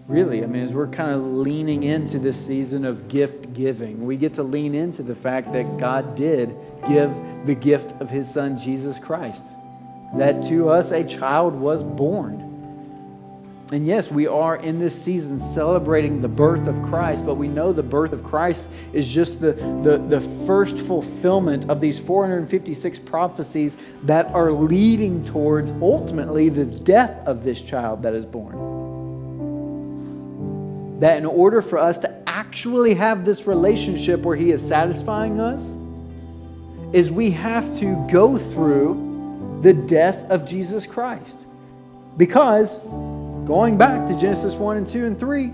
really, I mean, as we're kind of leaning into this season of gift giving, we get to lean into the fact that God did give the gift of his son, Jesus Christ. That to us a child was born and yes, we are in this season celebrating the birth of Christ, but we know the birth of Christ is just the, the, the first fulfillment of these 456 prophecies that are leading towards ultimately the death of this child that is born. That in order for us to actually have this relationship where He is satisfying us, is we have to go through the death of Jesus Christ. Because Going back to Genesis 1 and 2 and 3,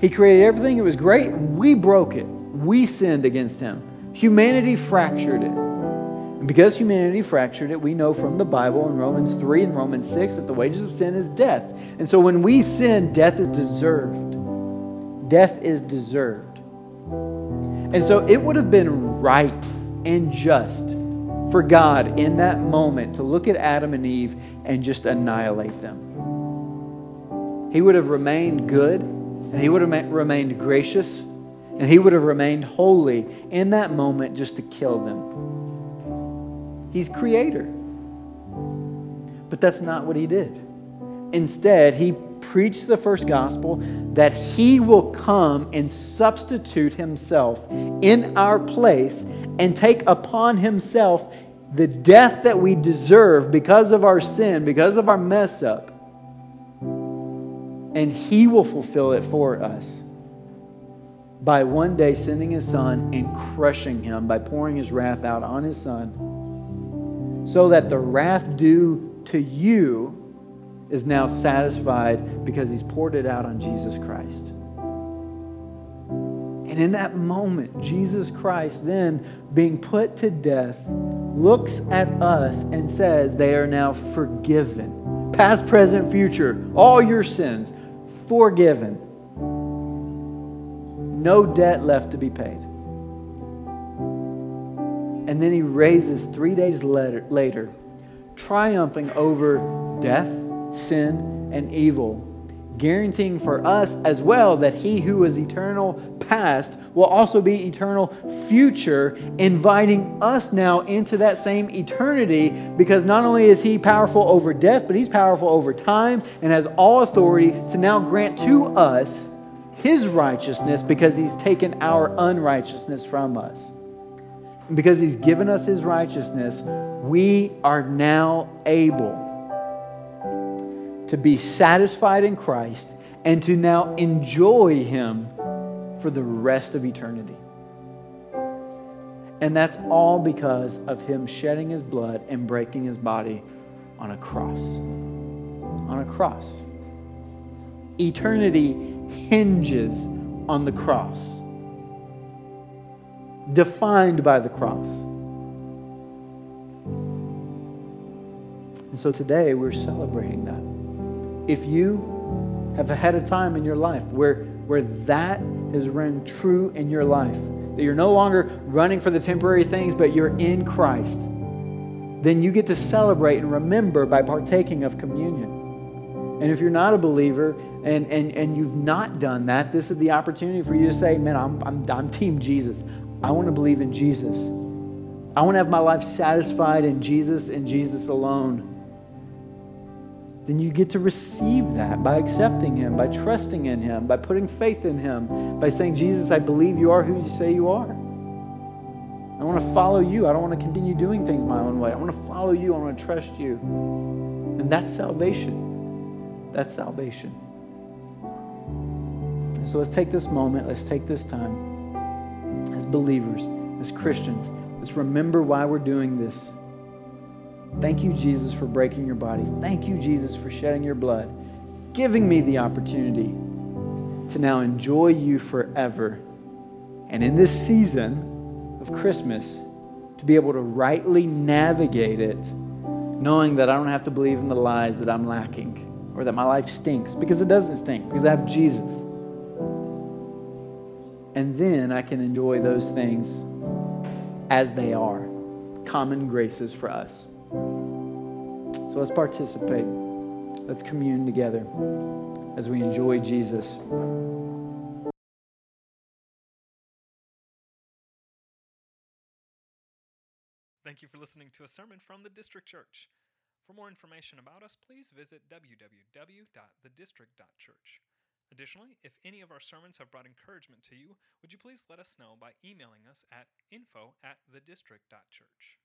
He created everything, it was great, we broke it. We sinned against Him. Humanity fractured it. And because humanity fractured it, we know from the Bible in Romans 3 and Romans 6 that the wages of sin is death. And so when we sin, death is deserved. Death is deserved. And so it would have been right and just for God in that moment to look at Adam and Eve and just annihilate them. He would have remained good and he would have remained gracious and he would have remained holy in that moment just to kill them. He's creator. But that's not what he did. Instead, he preached the first gospel, that he will come and substitute himself in our place and take upon himself the death that we deserve because of our sin, because of our mess up. And he will fulfill it for us by one day sending his son and crushing him by pouring his wrath out on his son, so that the wrath due to you is now satisfied because he's poured it out on Jesus Christ. And in that moment, Jesus Christ, then being put to death, looks at us and says, They are now forgiven. Past, present, future, all your sins forgiven no debt left to be paid. And then he raises three days later, later, triumphing over death, sin, and evil, guaranteeing for us as well that he who is eternal past will also be eternal future, inviting us now into that same eternity because not only is he powerful over death, but he's powerful over time and has all authority to now grant to us his righteousness because he's taken our unrighteousness from us. And because he's given us his righteousness, we are now able to be satisfied in Christ and to now enjoy him for the rest of eternity. And that's all because of him shedding his blood and breaking his body on a cross. On a cross. Eternity hinges on the cross, defined by the cross. And so today we're celebrating that. If you have had a time in your life where, where that has run true in your life, that you're no longer running for the temporary things, but you're in Christ, then you get to celebrate and remember by partaking of communion. And if you're not a believer and, and, and you've not done that, this is the opportunity for you to say, Man, I'm, I'm, I'm Team Jesus. I want to believe in Jesus. I want to have my life satisfied in Jesus and Jesus alone. Then you get to receive that by accepting Him, by trusting in Him, by putting faith in Him, by saying, Jesus, I believe you are who you say you are. I want to follow you. I don't want to continue doing things my own way. I want to follow you. I want to trust you. And that's salvation. That's salvation. So let's take this moment, let's take this time as believers, as Christians. Let's remember why we're doing this. Thank you, Jesus, for breaking your body. Thank you, Jesus, for shedding your blood, giving me the opportunity to now enjoy you forever. And in this season of Christmas, to be able to rightly navigate it, knowing that I don't have to believe in the lies that I'm lacking or that my life stinks because it doesn't stink, because I have Jesus. And then I can enjoy those things as they are common graces for us. So let's participate. Let's commune together as we enjoy Jesus. Thank you for listening to a sermon from the District Church. For more information about us, please visit www.thedistrict.church. Additionally, if any of our sermons have brought encouragement to you, would you please let us know by emailing us at info at thedistrict.church.